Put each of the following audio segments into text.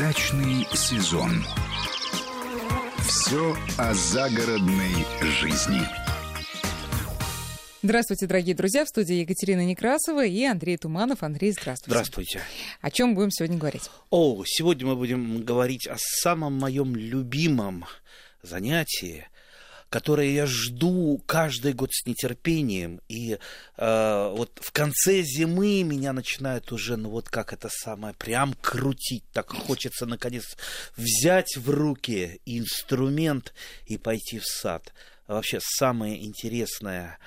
Дачный сезон. Все о загородной жизни. Здравствуйте, дорогие друзья. В студии Екатерина Некрасова и Андрей Туманов. Андрей, здравствуйте. Здравствуйте. О чем будем сегодня говорить? О, сегодня мы будем говорить о самом моем любимом занятии, которое я жду каждый год с нетерпением. И э, вот в конце зимы меня начинает уже, ну вот как это самое, прям крутить. Так хочется, наконец, взять в руки инструмент и пойти в сад. Вообще самое интересное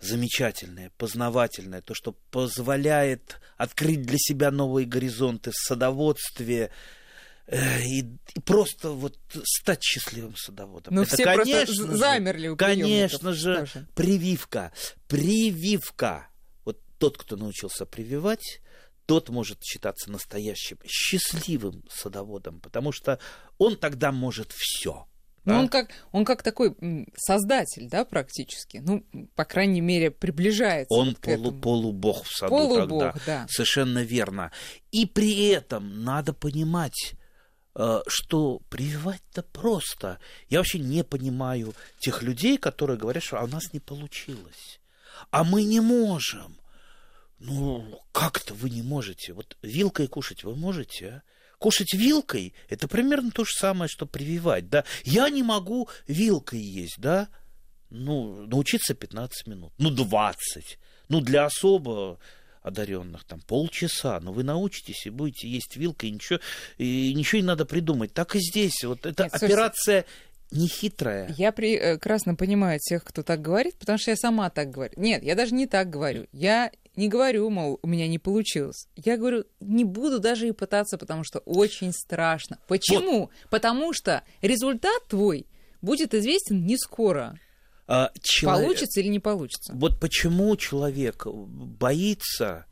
замечательное, познавательное, то, что позволяет открыть для себя новые горизонты в садоводстве, и, и просто вот стать счастливым садоводом. Ну, Это, все конечно просто замерли у Конечно же, тоже. прививка. Прививка. Вот тот, кто научился прививать, тот может считаться настоящим счастливым садоводом, потому что он тогда может все. Ну, да? он как, он как такой создатель, да, практически. Ну, по крайней мере, приближается. Он вот полу, этому. полубог в саду полубог, тогда. Да. Совершенно верно. И при этом надо понимать, э, что прививать-то просто. Я вообще не понимаю тех людей, которые говорят, что а у нас не получилось. А мы не можем. Ну, как-то вы не можете. Вот вилкой кушать вы можете, а? Кушать вилкой – это примерно то же самое, что прививать, да. Я не могу вилкой есть, да. Ну, научиться 15 минут, ну, 20. Ну, для особо одаренных там полчаса, но вы научитесь и будете есть вилкой, и ничего, и ничего не надо придумать. Так и здесь. Вот эта Нет, операция не хитрая. Я прекрасно понимаю тех, кто так говорит, потому что я сама так говорю. Нет, я даже не так говорю. Я не говорю, мол, у меня не получилось. Я говорю, не буду даже и пытаться, потому что очень страшно. Почему? Вот. Потому что результат твой будет известен не скоро. А, человек... Получится или не получится. Вот почему человек боится,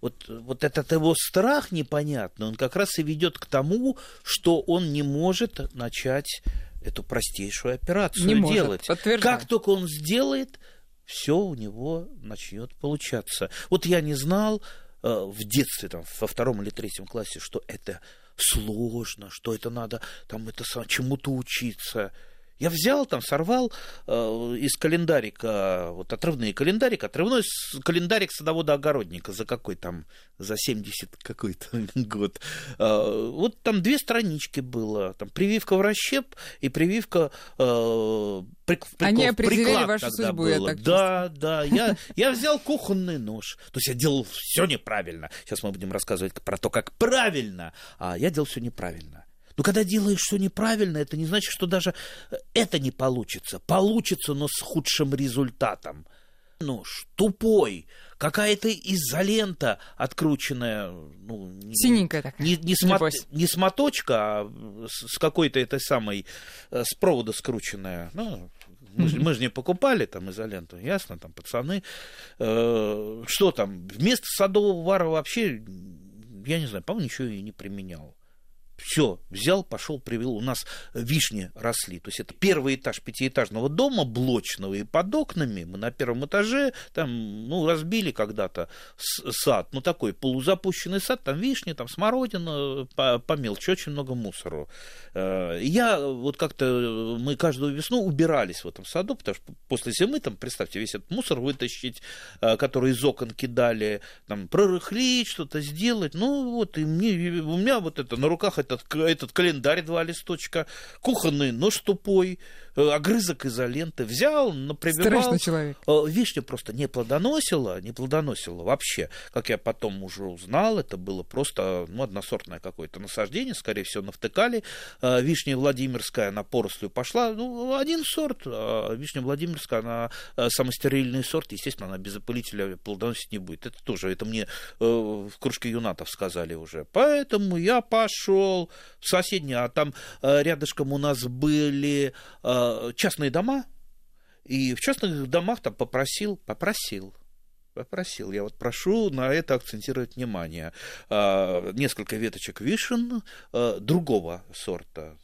вот, вот этот его страх непонятный, он как раз и ведет к тому, что он не может начать эту простейшую операцию не делать. Может, как только он сделает, все у него начнет получаться. Вот я не знал э, в детстве, там, во втором или третьем классе, что это сложно, что это надо там это чему-то учиться. Я взял там, сорвал э, из календарика, вот отрывные календарик, отрывной календарик садовода-огородника за какой там, за 70 какой-то год. Э, вот там две странички было, там прививка в расщеп и прививка э, прик, Они определили вашу судьбу, было. я так Да, да, я, я взял кухонный нож, то есть я делал все неправильно. Сейчас мы будем рассказывать про то, как правильно, а я делал все неправильно. Но когда делаешь все неправильно, это не значит, что даже э, это не получится. Получится, но с худшим результатом. Нож тупой, какая-то изолента открученная, ну, синенькая такая. Не, не, смот, не смоточка, а с, какой-то этой самой, э, с провода скрученная. Ну, мы, же, мы же не покупали там изоленту, ясно, там пацаны. Э, что там, вместо садового вара вообще, я не знаю, по-моему, ничего и не применял. Все, взял, пошел, привел. У нас вишни росли. То есть это первый этаж пятиэтажного дома, блочного, и под окнами мы на первом этаже там, ну, разбили когда-то сад, ну, такой полузапущенный сад, там вишни, там смородина, по, по очень много мусора. Э, я вот как-то, мы каждую весну убирались в этом саду, потому что после зимы, там, представьте, весь этот мусор вытащить, э, который из окон кидали, там, прорыхлить, что-то сделать. Ну, вот, и мне, у меня вот это на руках этот, этот календарь два листочка, кухонный нож тупой, Э, огрызок изоленты, взял, например, человек. Э, вишня просто не плодоносила, не плодоносила вообще. Как я потом уже узнал, это было просто ну, односортное какое-то насаждение, скорее всего, навтыкали. Э, вишня Владимирская на порослью пошла, ну, один сорт. А вишня Владимирская, она самостерильный сорт, естественно, она без опылителя плодоносить не будет. Это тоже, это мне в кружке юнатов сказали уже. Поэтому я пошел в соседнее, а там рядышком у нас были частные дома, и в частных домах там попросил, попросил, попросил, я вот прошу на это акцентировать внимание, а, несколько веточек вишен другого сорта, э,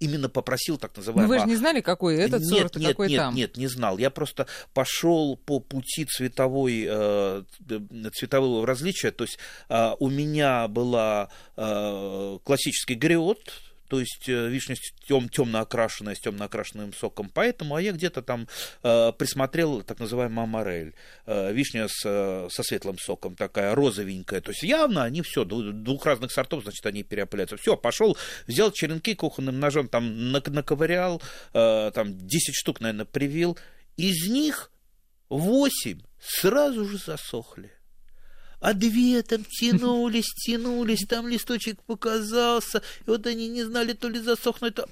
именно попросил так называемого... Ну вы же не знали, какой этот нет, сорт, нет, какой нет, там? Нет, не знал. Я просто пошел по пути цветовой, э, цветового различия. То есть э, у меня была э, классический гриот, то есть э, вишня тем, темно окрашенная, с темно окрашенным соком, поэтому, а я где-то там э, присмотрел так называемую аморель, э, вишня с, э, со светлым соком, такая розовенькая, то есть явно они все, двух разных сортов, значит, они переопыляются. Все, пошел, взял черенки кухонным ножом, там наковырял, э, там 10 штук, наверное, привил, из них 8 сразу же засохли а две там тянулись, тянулись, там листочек показался, и вот они не знали, то ли засохнуть, то...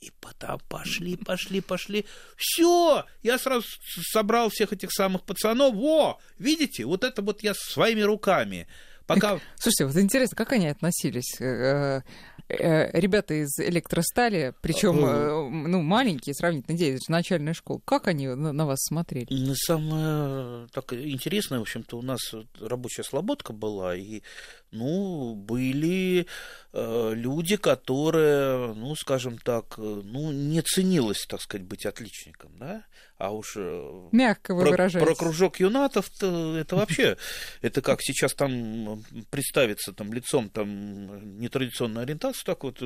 И потом пошли, пошли, пошли. Все, я сразу собрал всех этих самых пацанов. Во, видите, вот это вот я своими руками. Пока... Слушайте, вот интересно, как они относились? Э, э, ребята из электростали, причем э, ну, маленькие, сравнительно дети, начальная школа, как они на вас смотрели? Ну, самое так, интересное, в общем-то, у нас рабочая слободка была, и, ну, были э, люди, которые, ну, скажем так, ну, не ценилось, так сказать, быть отличником, да, а уж... Мягко вы про, выражаетесь. Про кружок юнатов это вообще, это как сейчас там представиться там лицом там нетрадиционной ориентации, так вот,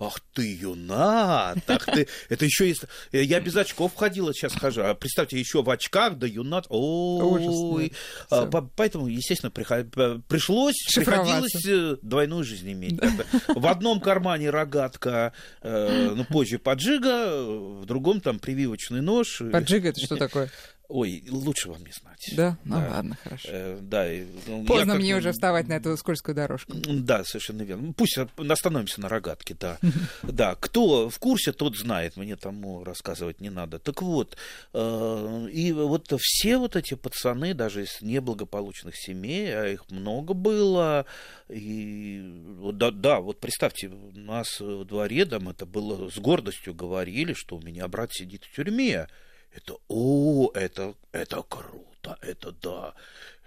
ах ты юнат, ах ты, это еще есть, я без очков ходила, сейчас хожу, а представьте, еще в очках, да юнат, ой, а, поэтому, естественно, пришлось, приходилось двойную жизнь иметь. В одном кармане рогатка, ну, позже поджига, в другом там прививочный нож. Поджига это что такое? Ой, лучше вам не знать. Да? Ну да. ладно, хорошо. Э, да, ну, Поздно мне уже вставать на эту скользкую дорожку. Да, совершенно верно. Пусть остановимся на рогатке, да. Да, кто в курсе, тот знает, мне тому рассказывать не надо. Так вот, э, и вот все вот эти пацаны, даже из неблагополучных семей, а их много было, и да, да, вот представьте, у нас в дворе, там это было с гордостью говорили, что у меня брат сидит в тюрьме, это, о, это, это круто, это да.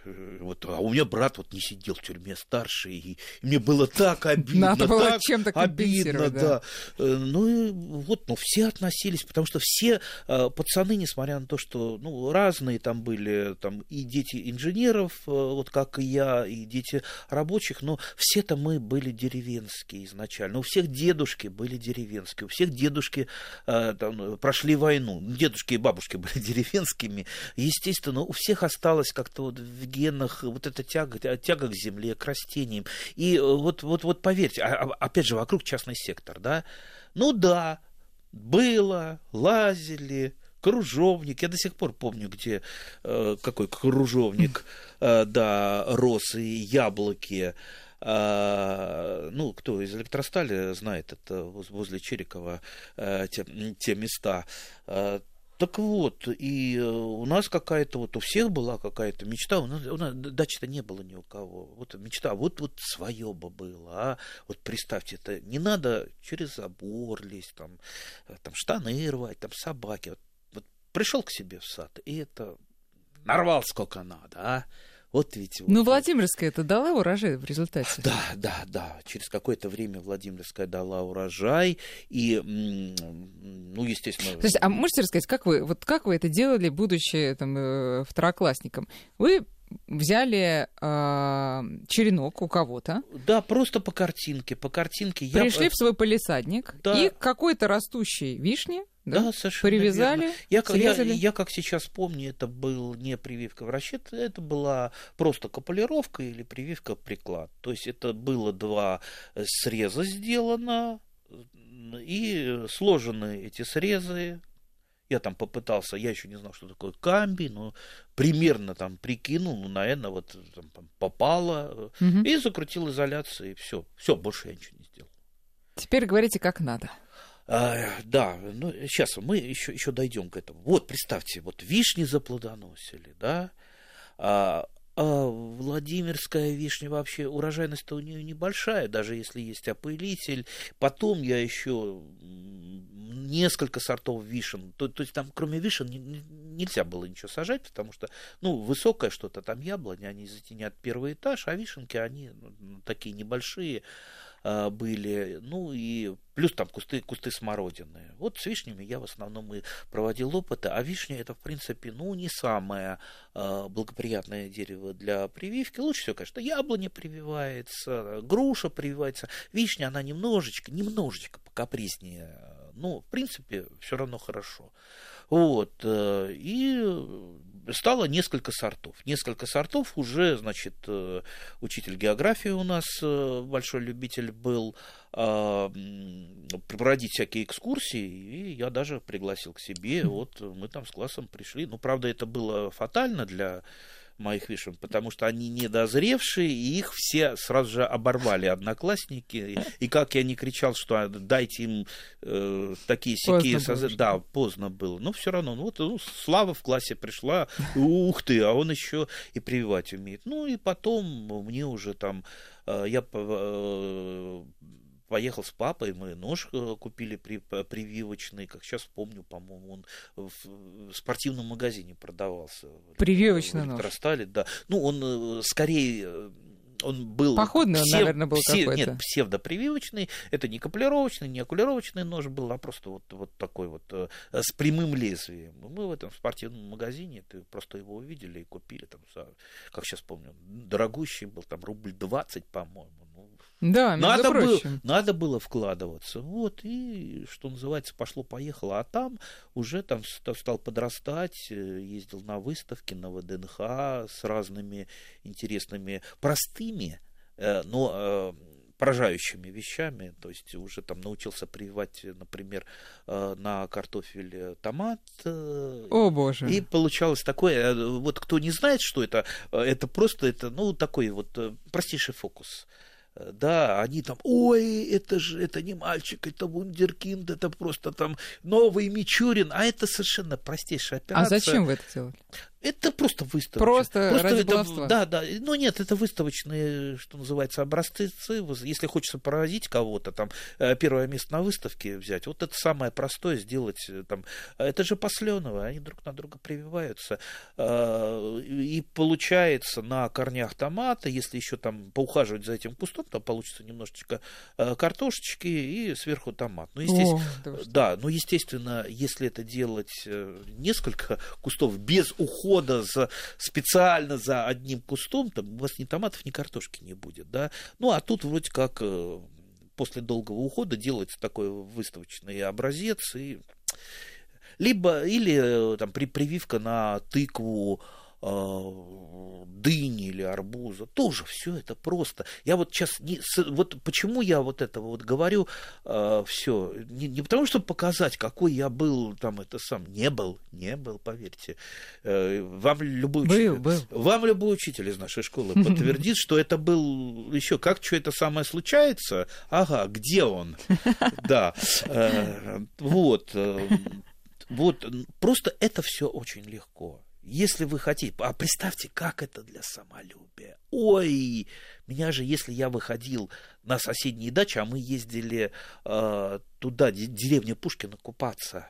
Э, вот, а у меня брат вот не сидел в тюрьме старший, и, мне было так обидно. Надо было так чем-то обидно, да. да. Э, ну, и вот, ну, все относились, потому что все э, пацаны, несмотря на то, что, ну, разные там были, там, и дети инженеров, вот как и я, и дети рабочих, но все-то мы были деревенские изначально. У всех дедушки были деревенские, у всех дедушки там, прошли войну. Дедушки и бабушки были деревенскими. Естественно, у всех осталось как-то вот в генах вот эта тяга, тяга к земле, к растениям. И э, вот, вот, вот поверьте, а, а, опять же, вокруг частный сектор, да? Ну да, было, лазили, кружовник. Я до сих пор помню, где э, какой кружовник, э, да, рос и яблоки. А, ну, кто из электростали знает, это возле Черекова э, те, те места. Так вот, и э, у нас какая-то, вот у всех была какая-то мечта, у нас, у нас дачи-то не было ни у кого. Вот мечта, вот, вот свое бы было, а вот представьте, это не надо через забор лезть, там, э, там штаны рвать, там собаки. Вот, вот пришел к себе в сад, и это нарвал сколько надо, а вот ведь... Ну, вот, Владимирская это дала урожай в результате. Да, да, да. Через какое-то время Владимирская дала урожай. И, ну, естественно... То есть, а можете рассказать, как вы, вот как вы это делали, будучи там, э, второклассником? Вы взяли э, черенок у кого-то. Да, просто по картинке. По картинке Пришли я... в свой полисадник да. и какой-то растущей вишни да, да совершенно Привязали, верно. Я, я, я, как сейчас помню, это был не прививка в расчет, это была просто капулировка или прививка приклад. То есть это было два э, среза сделано, и сложены эти срезы. Я там попытался, я еще не знал, что такое камби, но примерно там прикинул, ну, наверное, вот там, попало, угу. и закрутил изоляцию, и все. Все, больше я ничего не сделал. Теперь говорите, как надо. А, да, ну, сейчас мы еще, еще дойдем к этому. Вот, представьте, вот вишни заплодоносили, да, а, а Владимирская вишня вообще урожайность-то у нее небольшая, даже если есть опылитель. Потом я еще несколько сортов вишен. То, то есть там кроме вишен не, нельзя было ничего сажать, потому что, ну, высокое что-то там яблони, они затенят первый этаж, а вишенки, они ну, такие небольшие. Э, были, ну и плюс там кусты, кусты смородины. Вот с вишнями я в основном и проводил опыты, а вишня это, в принципе, ну, не самое э, благоприятное дерево для прививки. Лучше всего, конечно, яблоня прививается, груша прививается. Вишня, она немножечко, немножечко покапризнее, но, в принципе, все равно хорошо. Вот, э, и стало несколько сортов. Несколько сортов уже, значит, э, учитель географии у нас э, большой любитель был а, проводить всякие экскурсии, и я даже пригласил к себе. Вот мы там с классом пришли. Ну, правда, это было фатально для моих вишен, потому что они недозревшие, и их все сразу же оборвали одноклассники. И как я не кричал, что а, дайте им э, такие сякие соз... Да, поздно было. Но все равно, ну вот ну, слава в классе пришла, ух ты, а он еще и прививать умеет. Ну и потом мне уже там э, я э, поехал с папой, мы нож э, купили при, прививочный, как сейчас помню, по-моему, он в спортивном магазине продавался. Прививочный нож. да. Ну, он э, скорее э, он был... Походный псев... он, наверное, был псев... какой-то. Нет, псевдопрививочный. Это не каплировочный, не окулировочный нож был, а просто вот, вот такой вот э, с прямым лезвием. Мы в этом спортивном магазине ты просто его увидели и купили там за, как сейчас помню, дорогущий был, там рубль 20, по-моему. Да, надо, было, надо было вкладываться. Вот, и, что называется, пошло-поехало. А там уже там стал подрастать, э, ездил на выставки, на ВДНХ с разными интересными, простыми, э, но э, поражающими вещами, то есть уже там научился прививать, например, на картофель томат. О боже! И получалось такое, вот кто не знает, что это, это просто это, ну такой вот простейший фокус да, они там, ой, это же, это не мальчик, это вундеркинд, это просто там новый Мичурин, а это совершенно простейшая операция. А зачем вы это делали? Это просто выставочные. Просто, просто ради это, Да, да. Ну нет, это выставочные, что называется, образцы. Если хочется поразить кого-то, там, э, первое место на выставке взять, вот это самое простое сделать. Э, там, это же посленовые, они друг на друга прививаются. Э, и получается на корнях томата, если еще там поухаживать за этим кустом, то получится немножечко картошечки и сверху томат. Ну, естественно, О, да, ну, естественно, если это делать несколько кустов без ухода, ухода за, специально за одним кустом, там у вас ни томатов, ни картошки не будет, да. Ну, а тут вроде как э, после долгого ухода делается такой выставочный образец и либо или э, там при прививка на тыкву дыни или арбуза, тоже все это просто. Я вот сейчас, не, вот почему я вот это вот говорю э, а, все, не, не потому что показать, какой я был там это сам, не был, не был, поверьте. Э, вам любой учитель, был, был. вам любой учитель из нашей школы подтвердит, что это был еще как что это самое случается, ага, где он, да, э, вот, э, вот, просто это все очень легко. Если вы хотите, а представьте, как это для самолюбия. Ой, меня же, если я выходил на соседние дачи, а мы ездили э, туда, деревня Пушкина, купаться.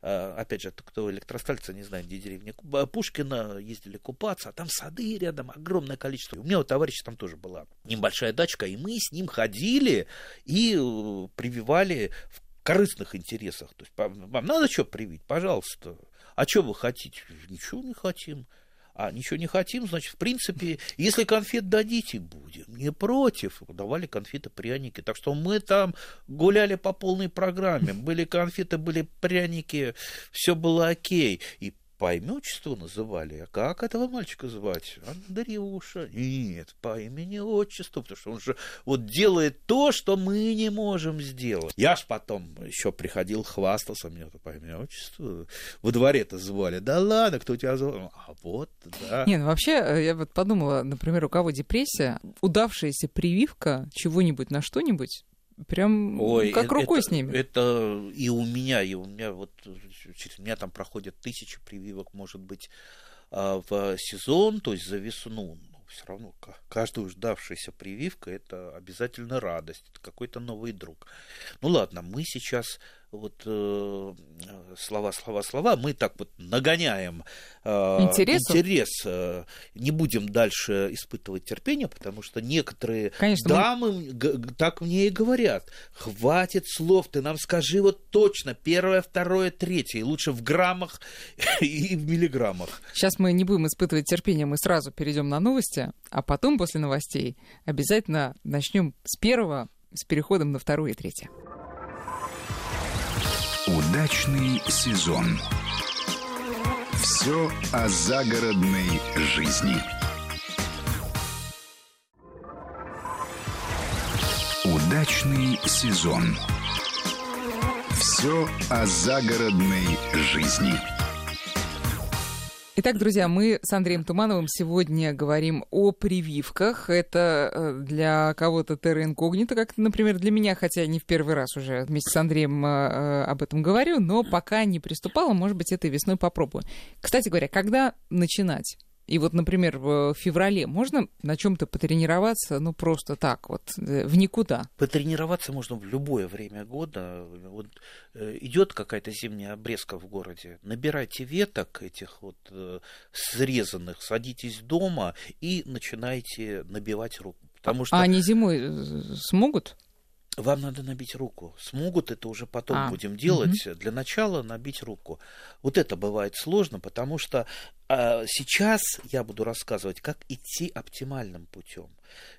Э, опять же, кто электростальца не знает, где деревня Пушкина, ездили купаться, а там сады рядом, огромное количество. У меня у товарища там тоже была небольшая дачка, и мы с ним ходили и э, прививали в корыстных интересах. То есть, вам надо что привить? Пожалуйста. А что вы хотите? Ничего не хотим. А ничего не хотим, значит, в принципе, если конфет дадите, будем. Не против. Давали конфеты, пряники. Так что мы там гуляли по полной программе. Были конфеты, были пряники, все было окей. И по имени-отчеству называли. А как этого мальчика звать? Андрюша. Нет, по имени-отчеству, потому что он же вот делает то, что мы не можем сделать. Я ж потом еще приходил, хвастался, мне это по имени-отчеству. Во дворе-то звали. Да ладно, кто тебя звал? А вот, да. Не, ну вообще, э, я вот подумала, например, у кого депрессия, удавшаяся прививка чего-нибудь на что-нибудь, прям Ой, как рукой это, снимет. Это и у меня, и у меня вот через меня там проходят тысячи прививок, может быть, а, в сезон, то есть за весну. Но все равно каждая ждавшаяся прививка это обязательно радость, это какой-то новый друг. Ну ладно, мы сейчас вот э, слова, слова, слова, мы так вот нагоняем э, Интересу? интерес, э, не будем дальше испытывать терпение, потому что некоторые Конечно, дамы мы... г- так мне и говорят, хватит слов, ты нам скажи вот точно первое, второе, третье, и лучше в граммах и в миллиграммах. Сейчас мы не будем испытывать терпение, мы сразу перейдем на новости, а потом после новостей обязательно начнем с первого, с переходом на второе и третье. Удачный сезон. Все о загородной жизни. Удачный сезон. Все о загородной жизни. Итак, друзья, мы с Андреем Тумановым сегодня говорим о прививках. Это э, для кого-то терра инкогнито, как, например, для меня, хотя не в первый раз уже вместе с Андреем э, э, об этом говорю, но пока не приступала, может быть, этой весной попробую. Кстати говоря, когда начинать? И вот, например, в феврале можно на чем-то потренироваться, ну, просто так вот, э, в никуда. Потренироваться можно в любое время года. Вот, э, идет какая-то зимняя обрезка в городе, набирайте веток этих вот э, срезанных, садитесь дома и начинайте набивать руку. Потому что А они зимой смогут? вам надо набить руку. Смогут это уже потом А, будем делать. Для начала набить руку. Вот это бывает сложно, потому что сейчас я буду рассказывать, как идти оптимальным путем.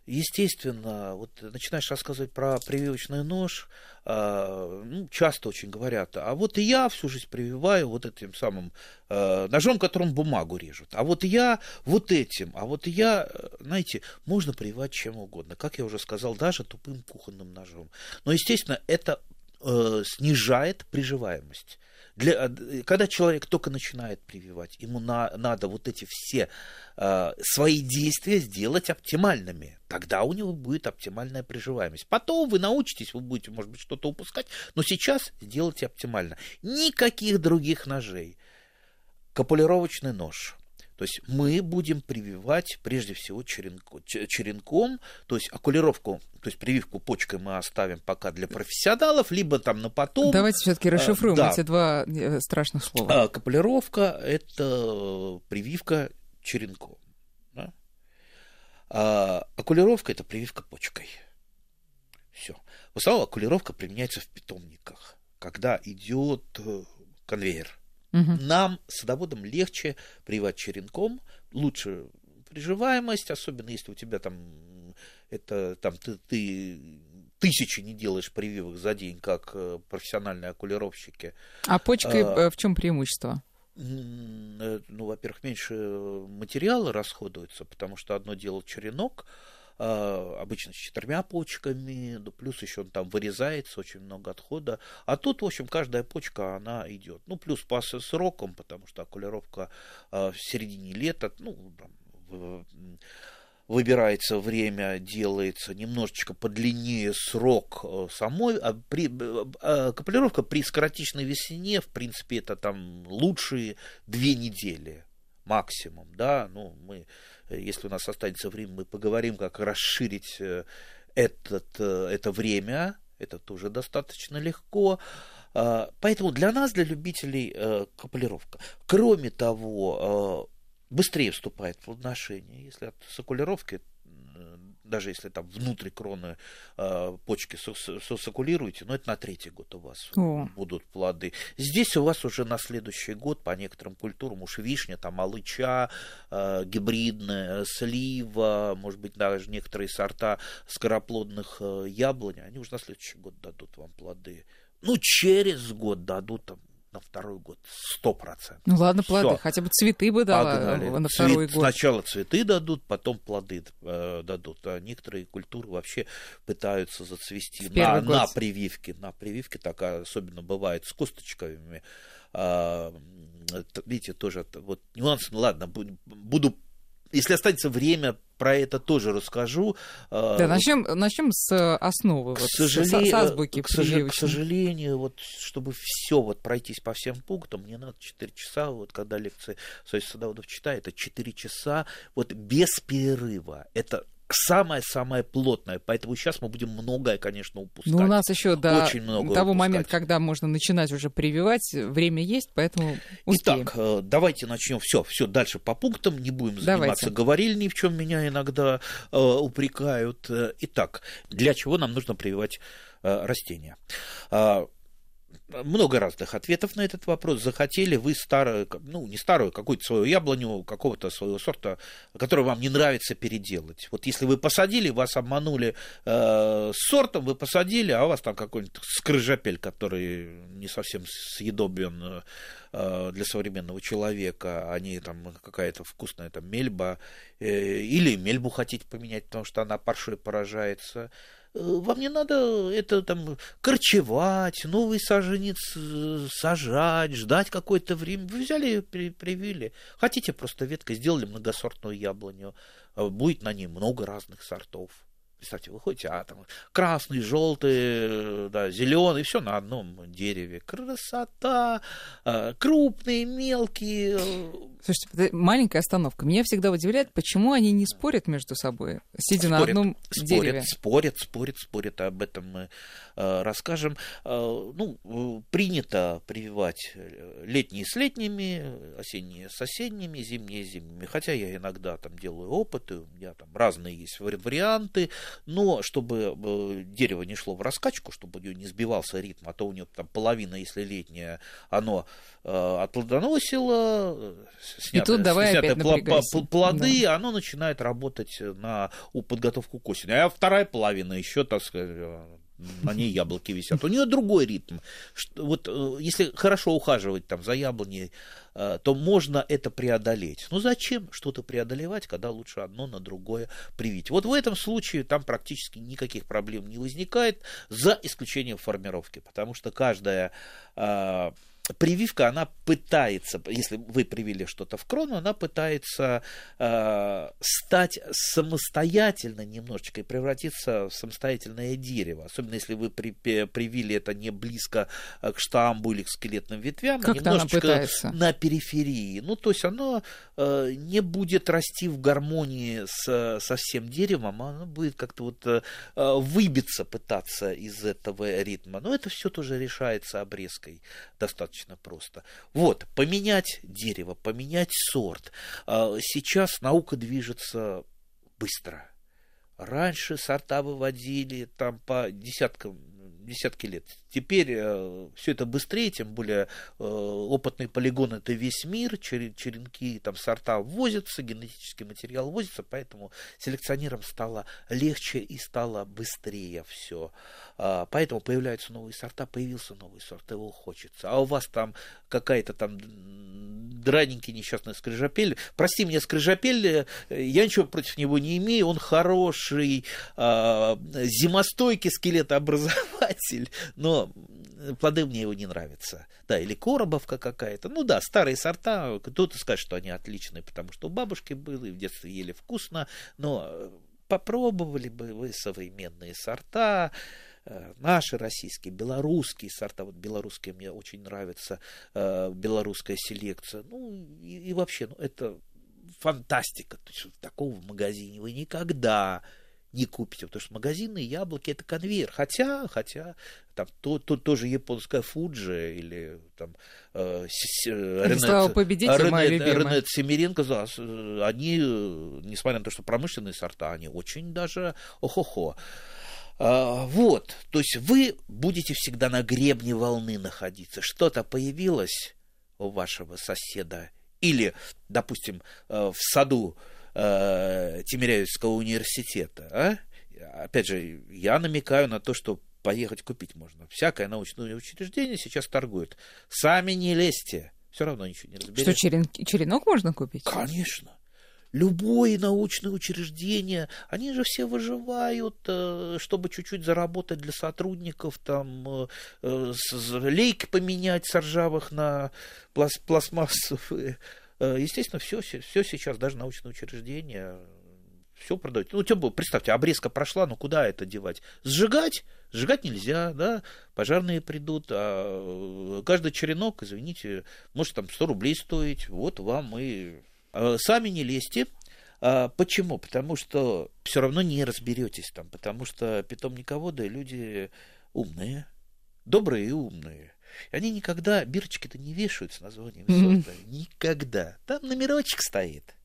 Естественно, вот начинаешь рассказывать про прививочный нож, а, ну, часто очень говорят, а вот и я всю жизнь прививаю вот этим самым а, ножом, которым бумагу режут, а вот я вот этим, а вот я, э, знаете, можно прививать чем угодно, как я уже сказал, даже тупым кухонным ножом. Но, естественно, это э, снижает приживаемость. Для, э, когда человек только начинает прививать, ему на, надо вот эти все э, свои действия сделать оптимальными. Тогда у него будет оптимальная приживаемость. Потом вы научитесь, вы будете, может быть, что-то упускать, но сейчас сделайте оптимально. Никаких других ножей. Капулировочный нож. То есть мы будем прививать прежде всего черенко, черенком, то есть окулировку, то есть прививку почкой мы оставим пока для профессионалов, либо там на потом. Давайте все-таки расшифруем да. эти два э, страшных слова. А, капулировка – это прививка черенком. Да? А окулировка – это прививка почкой. Все. В основном окулировка применяется в питомниках, когда идет э, конвейер. Угу. Нам, садоводам, легче прививать черенком, лучше приживаемость, особенно если у тебя там это там ты, ты тысячи не делаешь прививок за день, как э, профессиональные окулировщики. А почкой А, в чем преимущество? М, Ну, во-первых, меньше материала расходуется, потому что одно дело черенок, обычно с четырьмя почками, да плюс еще он там вырезается, очень много отхода. А тут, в общем, каждая почка, она идет. Ну, плюс по срокам, потому что окулировка а, в середине лета, ну, там, выбирается время, делается немножечко подлиннее срок э, самой, а при, а капулировка при скоротечной весне, в принципе, это там лучшие две недели максимум, да, ну, мы, э, если у нас останется время, мы поговорим, как расширить э, этот, э, это время, это тоже достаточно легко, А, поэтому для нас, для любителей, э, капулировка. Кроме того, э, быстрее вступает в плодоношение, если от сокулировки э, даже если там внутри кроны э, почки со- со- сокулируете, но это на третий год у вас О. будут плоды. Здесь у вас уже на следующий год по некоторым культурам уж вишня, там алыча, э, гибридная, слива, может быть, даже некоторые сорта скороплодных э, яблонь, они уже на следующий год дадут вам плоды. Ну, через год дадут там на второй год сто процентов. Ну ладно, плоды, Всё. хотя бы цветы бы дала Погнали. на Цвет- второй год. Сначала цветы дадут, потом плоды э, дадут. А некоторые культуры вообще пытаются зацвести В на, на прививке. На прививке так особенно бывает с косточками. А, видите, тоже вот нюанс. Ну ладно, бу- буду, если останется время, про это тоже расскажу. А, Да, начнем, начнем с э, основы, к, вот, с- сожалению, с, азбуки к, сожа- к сожалению, вот, чтобы все вот пройтись по всем пунктам, мне надо 4 часа, вот когда лекции Союз садоводов читает, это 4 часа вот без перерыва. Это самое-самое плотное. Поэтому сейчас мы будем многое, конечно, упускать. Ну, у нас еще до Очень много того упускать. момента, когда можно начинать уже прививать, время есть, поэтому успеем. Итак, э, давайте начнем. Все, все дальше по пунктам. Не будем заниматься Давайте. говорильней, в чем меня иногда э, упрекают. Э, Итак, для чего нам нужно прививать э, растения? Много разных ответов на этот вопрос. Захотели вы старую, ну, не старую, какую-то свою яблоню, какого-то своего сорта, который вам не нравится переделать. Вот если вы посадили, вас обманули э, сортом, вы посадили, а у вас там какой-нибудь скрыжапель, который не совсем съедобен э, для современного человека, а не там какая-то вкусная там мельба, э, или мельбу хотите поменять, потому что она паршой поражается. Э, Вам не надо это там корчевать, новый саженец э, сажать, ждать какое-то время. Вы взяли, при- привили. Хотите просто веткой, сделали многосортную яблоню. Э, Будет на ней много разных сортов. Представьте, вы ходите, а там красный, желтый, да, зеленый, все на одном дереве. Красота, э, крупные, мелкие. Слушайте, маленькая остановка. Меня всегда удивляет, почему они не спорят между собой, сидя на Спорят, одном спорят, дереве. спорят, спорят, спорят, об этом мы э, расскажем. Э, ну, принято прививать э, летние с летними, осенние с осенними, зимние с зимними. Хотя я иногда там делаю опыты, у меня там разные есть вари- варианты, но чтобы э, дерево не шло в раскачку, чтобы у него не сбивался ритм, а то у него там половина, если летняя, оно э, отплодоносило, э, снято- тут давай сняты опять пла- плоды, оно начинает работать на у- подготовку к осени. А вторая половина еще, так сказать, э, на ней яблоки висят. У нее другой ритм. Вот э, если хорошо ухаживать там за яблоней, э, то можно это преодолеть. Ну зачем что-то преодолевать, когда лучше одно на другое привить? Вот в этом случае там практически никаких проблем не возникает, за исключением формировки, потому что каждая э, прививка, она пытается, если вы привили что-то в крону, она пытается э, стать самостоятельно немножечко и превратиться в самостоятельное дерево. Особенно если вы при- привили это не близко э, к штамбу или к скелетным ветвям, а она немножечко на периферии. Ну, то есть оно э, не будет расти в гармонии с, со всем деревом, а оно будет как-то вот э, выбиться, пытаться из этого ритма. Но это все тоже решается обрезкой достаточно просто. Вот, поменять дерево, поменять сорт. Э, Сейчас наука движется быстро. Раньше сорта выводили там по десяткам, десятки лет. Теперь все это быстрее, тем более э, опытный полигон это весь мир, чере- черенки, там сорта ввозятся, генетический материал ввозится, поэтому селекционерам стало легче и стало быстрее все. Поэтому появляются новые сорта, появился новый сорт, его хочется. А у вас там какая-то там драненький несчастный скрижапель. Прости меня, скрижапель, э, я ничего против него не имею, он хороший, а, зимостойкий скелетообразователь, но плоды мне его не нравятся. Да, или коробовка какая-то. Ну да, старые сорта, кто-то скажет, что они отличные, потому что у бабушки были, в детстве ели вкусно, но попробовали бы вы современные сорта, э, наши российские, белорусские сорта, вот белорусские мне очень нравится, э, белорусская селекция, ну и, и вообще, ну это фантастика, то есть такого в магазине вы никогда не купите, потому что магазинные яблоки это конвейер, хотя, хотя там то, то, тоже японская Фуджи или там э, с- э, Ренет, любимая. Ренет Семеренко, да, с- э, они, э, несмотря на то, что промышленные сорта, они очень даже охо-хо. А, Вот, то есть вы будете всегда на гребне волны находиться. Что-то появилось у вашего соседа или, допустим, э, в саду э, Тимирязевского университета, а? опять же, я намекаю на то, что поехать купить можно. Всякое научное учреждение сейчас торгует. Сами не лезьте, все равно ничего не разберете. Что, черен- черенок можно купить? Конечно. Любое научное учреждение, они же все выживают, э, чтобы чуть-чуть заработать для сотрудников, там, э, э, лейки поменять с ржавых на плас- пластмассовые. Естественно, все, все сейчас, даже научное учреждение, все продают. Ну, тем более, представьте, обрезка прошла, ну куда это девать? Сжигать? Сжигать нельзя, да, пожарные придут, а каждый черенок, извините, может там 100 рублей стоить, вот вам и... Э, Сами не лезьте, А, почему? Потому что все равно не разберетесь там, потому что питомниководы люди умные, добрые и умные. Они никогда бирочки-то не вешают с названием сорта. Никогда. Там номерочек стоит.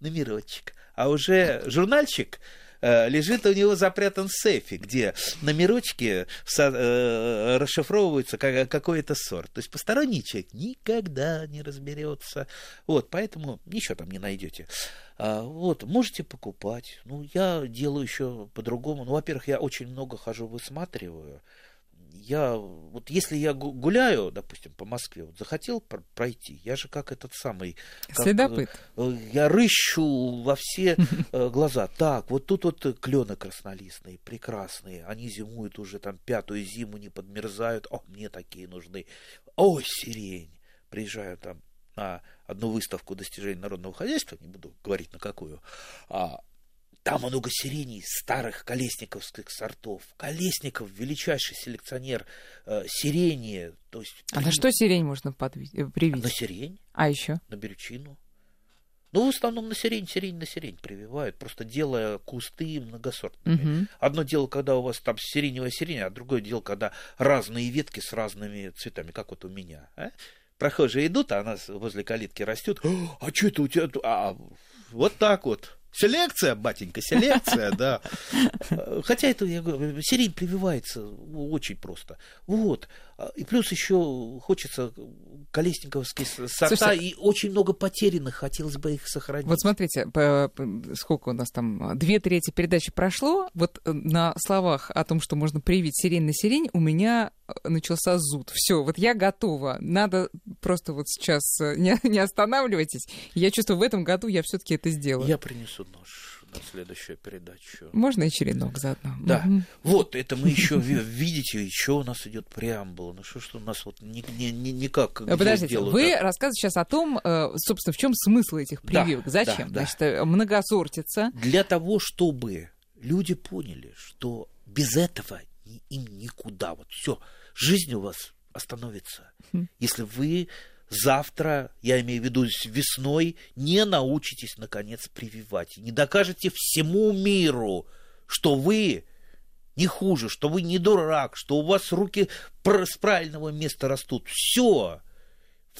Номерочек. А уже журнальчик лежит у него запрятан в сейфе, где номерочки э, расшифровываются как какой-то сорт. То есть посторонний человек никогда не разберется. Вот, поэтому ничего там не найдете. А, вот, можете покупать. Ну, я делаю еще по-другому. Ну, во-первых, я очень много хожу, высматриваю. Я, вот если я гу- гуляю, допустим, по Москве, вот захотел пр- пройти, я же как этот самый... как, Следопыт. э, Я рыщу во все э, глаза. Так, вот тут вот клены краснолистные, прекрасные. Они зимуют уже там пятую зиму, не подмерзают. О, мне такие нужны. Ой, сирень. Приезжаю там на одну выставку достижений народного хозяйства, не буду говорить на какую, а там много сиреней старых колесниковских сортов. Колесников величайший селекционер э, сирени, то есть А на что сирень можно подви- э, на привить? сирень, А еще? на берючину. Ну, в основном на сирень, сирень на сирень прививают, просто делая кусты многосортными. Мгм. Одно дело, когда у вас там сиреневая сирень, а другое дело, когда разные ветки с разными цветами, как вот у меня. а? Прохожие идут, а она возле калитки растет. «О, А что это у тебя? тут?» А, вот так вот. Селекция, батенька, селекция, да. Э, Хотя это, я говорю, сирень прививается очень просто. Вот. А, И плюс еще хочется колесниковские сорта, Слушайте, и очень много потерянных, хотелось бы их сохранить. Вот смотрите, по- по- сколько у нас там, две трети передачи прошло, вот э, на словах о том, что можно привить сирень на сирень, у меня э, начался зуд. Все, вот я готова. Надо просто вот сейчас э, не, не останавливайтесь. Я чувствую, в этом году я все-таки это сделаю. Я принесу нож следующую передачу. Можно и черенок заодно. Да. Мгм. Вот, это мы еще видите, еще у нас идет преамбула. Ну что, что у нас вот ни- ни- ни- никак Э, Подождите, вы да? рассказываете сейчас о том, э, собственно, в чем смысл этих Да, прививок. Зачем? да, да. Значит, э, многосортица. Для того, чтобы люди поняли, что без этого им никуда. Вот все, жизнь у вас остановится. Хм. Если вы завтра, я имею в виду весной, не научитесь, наконец, прививать. Не докажете всему миру, что вы не хуже, что вы не дурак, что у вас руки с правильного места растут. Все.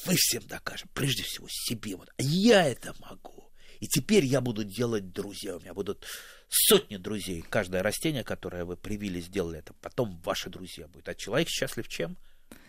Вы всем докажем, прежде всего себе. Вот. А я это могу. И теперь я буду делать друзья. У меня будут сотни друзей. Каждое растение, которое вы привили, сделали это, потом ваши друзья будут. А человек счастлив чем?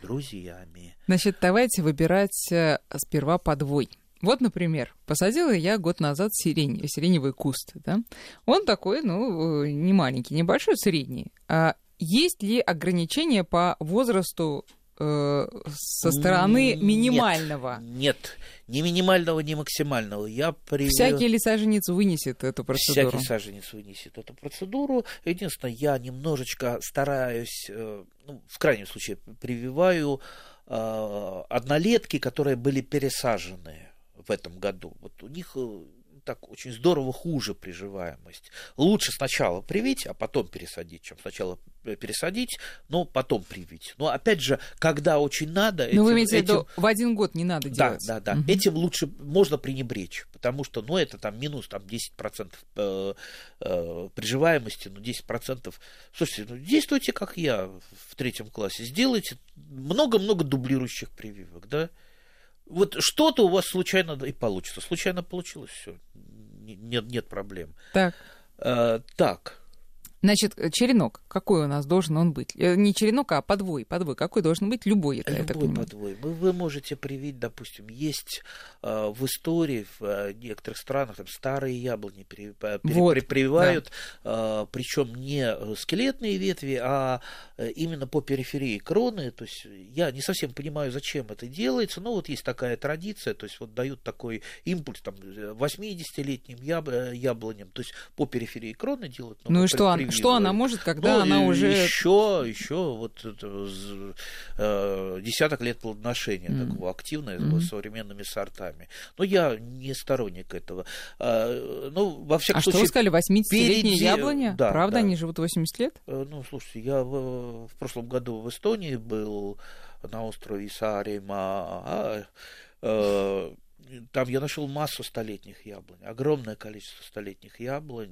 Друзьями. Значит, давайте выбирать э, сперва подвой. Вот, например, посадила я год назад сирень, сиреневый куст. Да? Он такой, ну, э, не маленький, небольшой, средний. А есть ли ограничения по возрасту э, со стороны Нет. минимального? Нет, ни минимального, ни максимального. Я привил... Всякий ли саженец вынесет эту процедуру? Всякий саженец вынесет эту процедуру. Единственное, я немножечко стараюсь, э, ну, в крайнем случае, прививаю э, однолетки, которые были пересажены в этом году. Вот у них э, так очень здорово хуже приживаемость. Лучше сначала привить, а потом пересадить, чем сначала э, пересадить, но потом привить. Но опять же, когда очень надо... Ну, вы этим- имеете в виду, в один год не надо да, делать? да, да. Мгм. Этим лучше можно пренебречь, потому что, ну, это там минус там 10% э, э, приживаемости, ну, 10%. Слушайте, ну, действуйте, как я в третьем классе. Сделайте много-много дублирующих прививок, да. Вот что-то у вас случайно и получится. Случайно получилось, все. Нет, нет проблем. Так. Э, так, Значит, э, черенок, какой у нас должен он быть? Э, Не черенок, а подвой. Подвой какой должен быть? Любой, это я Любой понимаю. подвой. Вы, вы можете привить, допустим, есть э, в истории в э, некоторых странах там старые яблони при- по- при- Вот, при- прививают, причем не э, скелетные ветви, а э, именно по периферии кроны. То есть я не совсем понимаю, зачем это делается, но вот есть такая традиция, то есть вот дают такой импульс там 80-летним яб- э, яблоням, то есть по периферии кроны делают. Ну и много что, она- прививают. что она может, когда Ну, она уже... Еще, еще вот это, э, десяток лет плодоношения Мгм. такого активное Мгм. с современными сортами. Но я не сторонник этого. А, ну, во всяком А что случае, вы сказали, 80-летняя впереди- яблоня? да, Правда, да. они живут 80 лет? э, ну, слушайте, я в, в прошлом году в Эстонии был на острове Саарима. а, э, там я нашел массу столетних яблонь, огромное количество столетних яблонь.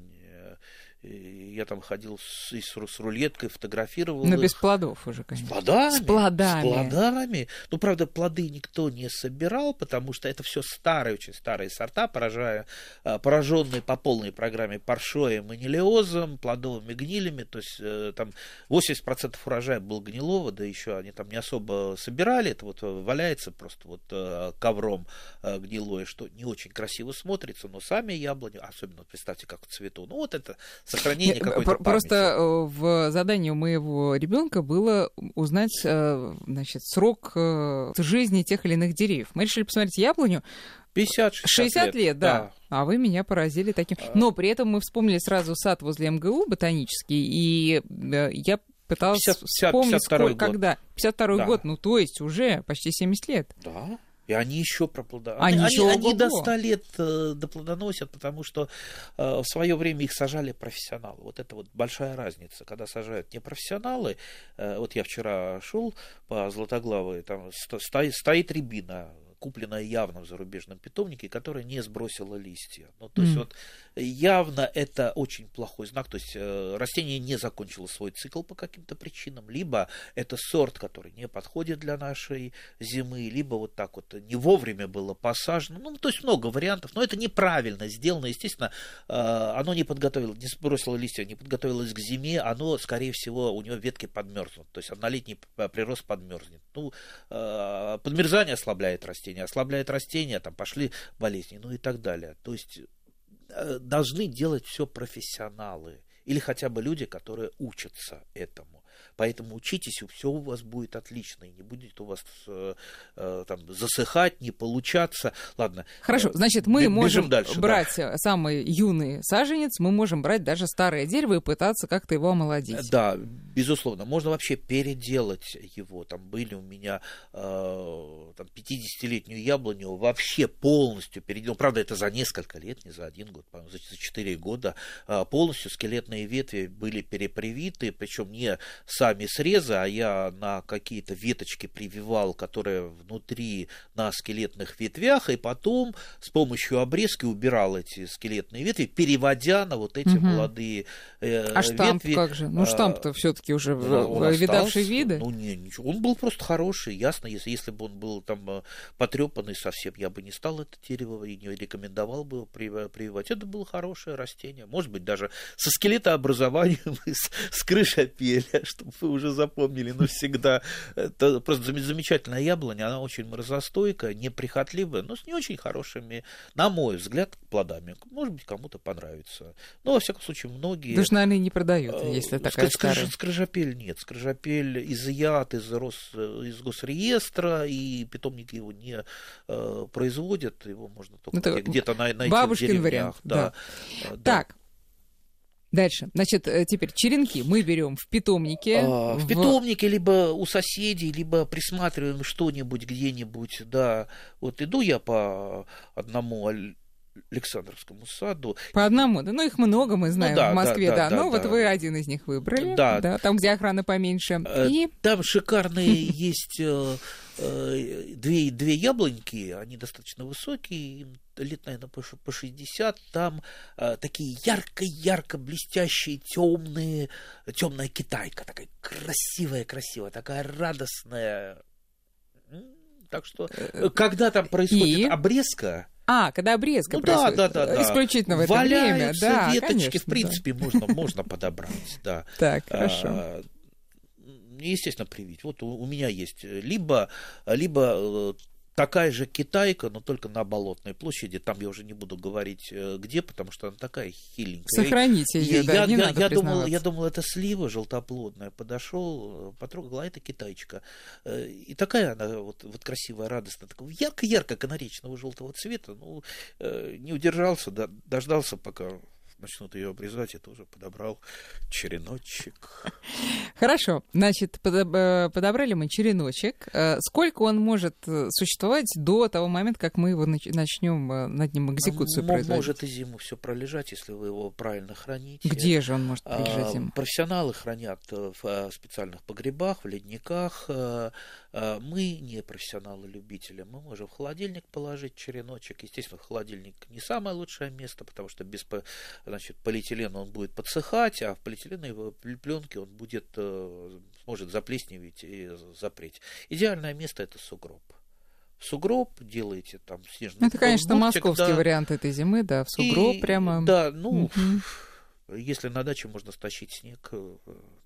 Э, я там ходил с, с, с рулеткой, фотографировал. Но их. без плодов уже, конечно. С плодами. С плодами. С плодами. Ну, правда, плоды никто не собирал, потому что это все старые, очень старые сорта, поражая, а, пораженные по полной программе паршоем и нелиозом, плодовыми гнилями. То есть э, там 80% урожая был гнилого, да еще они там не особо собирали. Это вот валяется просто вот э, ковром э, гнилое, что не очень красиво смотрится, но сами яблони, особенно представьте, как цвету, ну вот это сохранение какой-то Просто э, в задании у моего ребенка было узнать э, значит, срок э, жизни тех или иных деревьев. Мы решили посмотреть яблоню. 50-60 60 лет. лет, да. да. А вы меня поразили таким. А. Но при этом мы вспомнили сразу сад возле МГУ ботанический, и я пыталась 50, 50, вспомнить, 52 сколько, год. когда. 52 да. год, ну то есть уже почти 70 лет. Да. И они еще проплодоносят. Они, они, еще они до 100 лет э, доплодоносят, потому что э, в свое время их сажали профессионалы. Вот это вот большая разница. Когда сажают не профессионалы, э, вот я вчера шел по Златоглавой, там стоит, стоит рябина, купленная явно в зарубежном питомнике, которая не сбросила листья. Ну, то mm. есть вот явно это очень плохой знак. То есть э, растение не закончило свой цикл по каким-то причинам, либо это сорт, который не подходит для нашей зимы, либо вот так вот не вовремя было посажено. Ну, то есть много вариантов, но это неправильно сделано. Естественно, э, оно не подготовилось, не сбросило листья, не подготовилось к зиме, оно, скорее всего, у него ветки подмерзнут. То есть однолетний прирост подмерзнет. Ну, э, подмерзание ослабляет растение, ослабляет растение, там пошли болезни, ну и так далее. То есть Э, должны делать все профессионалы или хотя бы люди, которые учатся этому. Поэтому учитесь, и все у вас будет отлично, и не будет у вас э, э, там засыхать, не получаться. Ладно. Хорошо, значит, мы можем дальше, брать да. самый юный саженец, мы можем брать даже старое дерево и пытаться как-то его омолодить. Да, безусловно. Можно вообще переделать его. Там были у меня э, там, 50-летнюю яблоню вообще полностью переделал. Правда, это за несколько лет, не за один год, за, за 4 года. Э, полностью скелетные ветви были перепривиты, причем не сами срезы, а я на какие-то веточки прививал, которые внутри на скелетных ветвях, и потом с помощью обрезки убирал эти скелетные ветви, переводя на вот эти угу. молодые э, А штамп ветви. как же? Ну, а, штамп-то все-таки уже ну, видавший виды. Ну, не, ничего. Он был просто хороший, ясно. Если, если бы он был там э, потрепанный совсем, я бы не стал это дерево и не рекомендовал бы прививать. Это было хорошее растение. Может быть, даже со скелетообразованием, с, с крышапеля, чтобы вы уже запомнили навсегда. Это просто замечательная яблоня, она очень морозостойкая, неприхотливая, но с не очень хорошими, на мой взгляд, плодами. Может быть, кому-то понравится. Но, во всяком случае, многие... Даже, наверное, не продают, э, если такая скриж, старая. Скрижапель нет. Скрижапель изъят из, Рос, из госреестра, и питомники его не э, производят. Его можно только ну, где-то найти бабушкин в деревнях. Вариант, да. Да. Так, Дальше. Значит, э, теперь черенки мы берем в питомнике. А, в... в питомнике, либо у соседей, либо присматриваем что-нибудь где-нибудь. Да, вот иду я по одному Александровскому саду. По одному, да, ну их много, мы знаем ну, да, в Москве, да. да, да ну да, вот да. вы один из них выбрали, да. да, там, где охрана поменьше. Э, И... Там шикарные есть э, две, две яблоньки, они достаточно высокие, им лет, наверное, по, по 60, там э, такие ярко-ярко блестящие, темные, темная китайка, такая красивая, красивая, такая радостная. Так что, э, когда там происходит И... обрезка, а, когда обрезка ну, происходит. Да, да, да, Исключительно да. в это Валяются время. Да, веточки, конечно, в принципе, да. можно, можно подобрать, да. Так, хорошо. А, естественно, привить. Вот у, у меня есть либо, либо э, такая же китайка, но только на Болотной площади. Там я уже не буду говорить э, где, потому что она такая хиленькая. Сохраните ее, я, да, я, не я, надо я думал, я думал, это слива желтоплодная. Подошел, э, потрогал, а это китайчика. И такая она вот, вот красивая, радостная, такого ярко-ярко канаречного желтого цвета. Ну, не удержался, дождался, пока начнут ее обрезать, я тоже подобрал череночек. Хорошо, значит, э, подобрали мы череночек. Э, сколько он может э, существовать до того момента, как мы его начнем над ним экзекуцию он производить? Может и зиму все пролежать, если вы его правильно храните. Где же он может пролежать зиму? Профессионалы хранят в специальных погребах, в ледниках. Э, мы не профессионалы-любители. Мы можем в холодильник положить череночек. Естественно, холодильник не самое лучшее место, потому что без значит, полиэтилена он будет подсыхать, а в полиэтиленовой пленке он будет, э, сможет заплесневеть и запреть. Идеальное место это сугроб сугроб, делаете там снежный Это, конечно, московский да. вариант этой зимы, да, в сугроб и, прямо. Да, ну, угу. если на даче можно стащить снег э,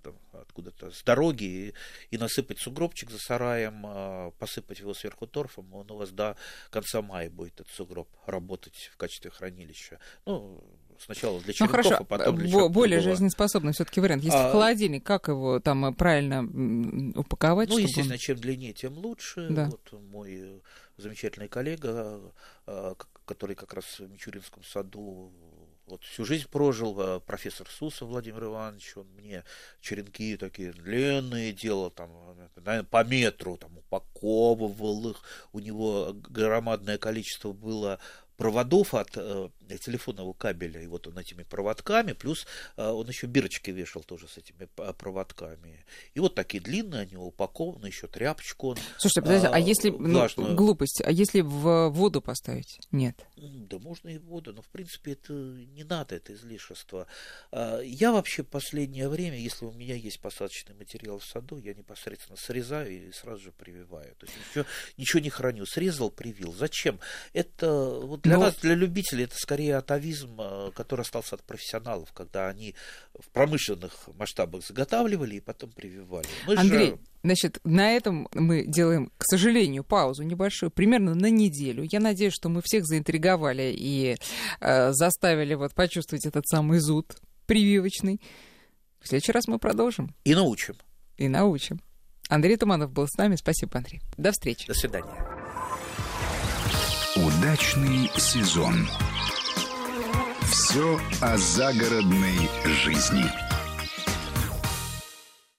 там, откуда-то с дороги и, и насыпать сугробчик за сараем, а, посыпать его сверху торфом, он у вас до конца мая будет этот сугроб работать в качестве хранилища. Ну, сначала для черенков, ну, хорошо. а потом для Бо- Более жизнеспособный все-таки вариант. Если а, в холодильник, как его там э, правильно упаковать? Ну, естественно, он... чем длиннее, тем лучше. Да. Вот мой замечательный коллега, а, который как раз в Мичуринском саду вот всю жизнь прожил э, профессор Суса Владимир Иванович, он мне черенки такие длинные делал, там, наверное, по метру, там, упаковывал их, у него громадное количество было проводов от э, телефонного кабеля, и вот он этими проводками, плюс э, он еще бирочки вешал тоже с этими проводками. И вот такие длинные, они упакованы, еще тряпочку он. Слушайте, подождите, а, а если, ну, глупость, а если в воду поставить? Нет. Да можно и в воду, но в принципе это не надо, это излишество. А, я вообще последнее время, если у меня есть посадочный материал в саду, я непосредственно срезаю и сразу же прививаю. То есть ничего, ничего не храню. Срезал, привил. Зачем? Это вот для Но... нас, для любителей, это скорее атовизм, э, который остался от профессионалов, когда они в промышленных масштабах заготавливали и потом прививали. Мы Андрей, же... значит, на этом мы делаем, к сожалению, паузу небольшую, примерно на неделю. Я надеюсь, что мы всех заинтриговали и э, заставили вот почувствовать этот самый зуд прививочный. В следующий раз мы продолжим. И научим. И научим. Андрей Туманов был с нами. Спасибо, Андрей. До встречи. До свидания. Удачный сезон. Все о загородной жизни.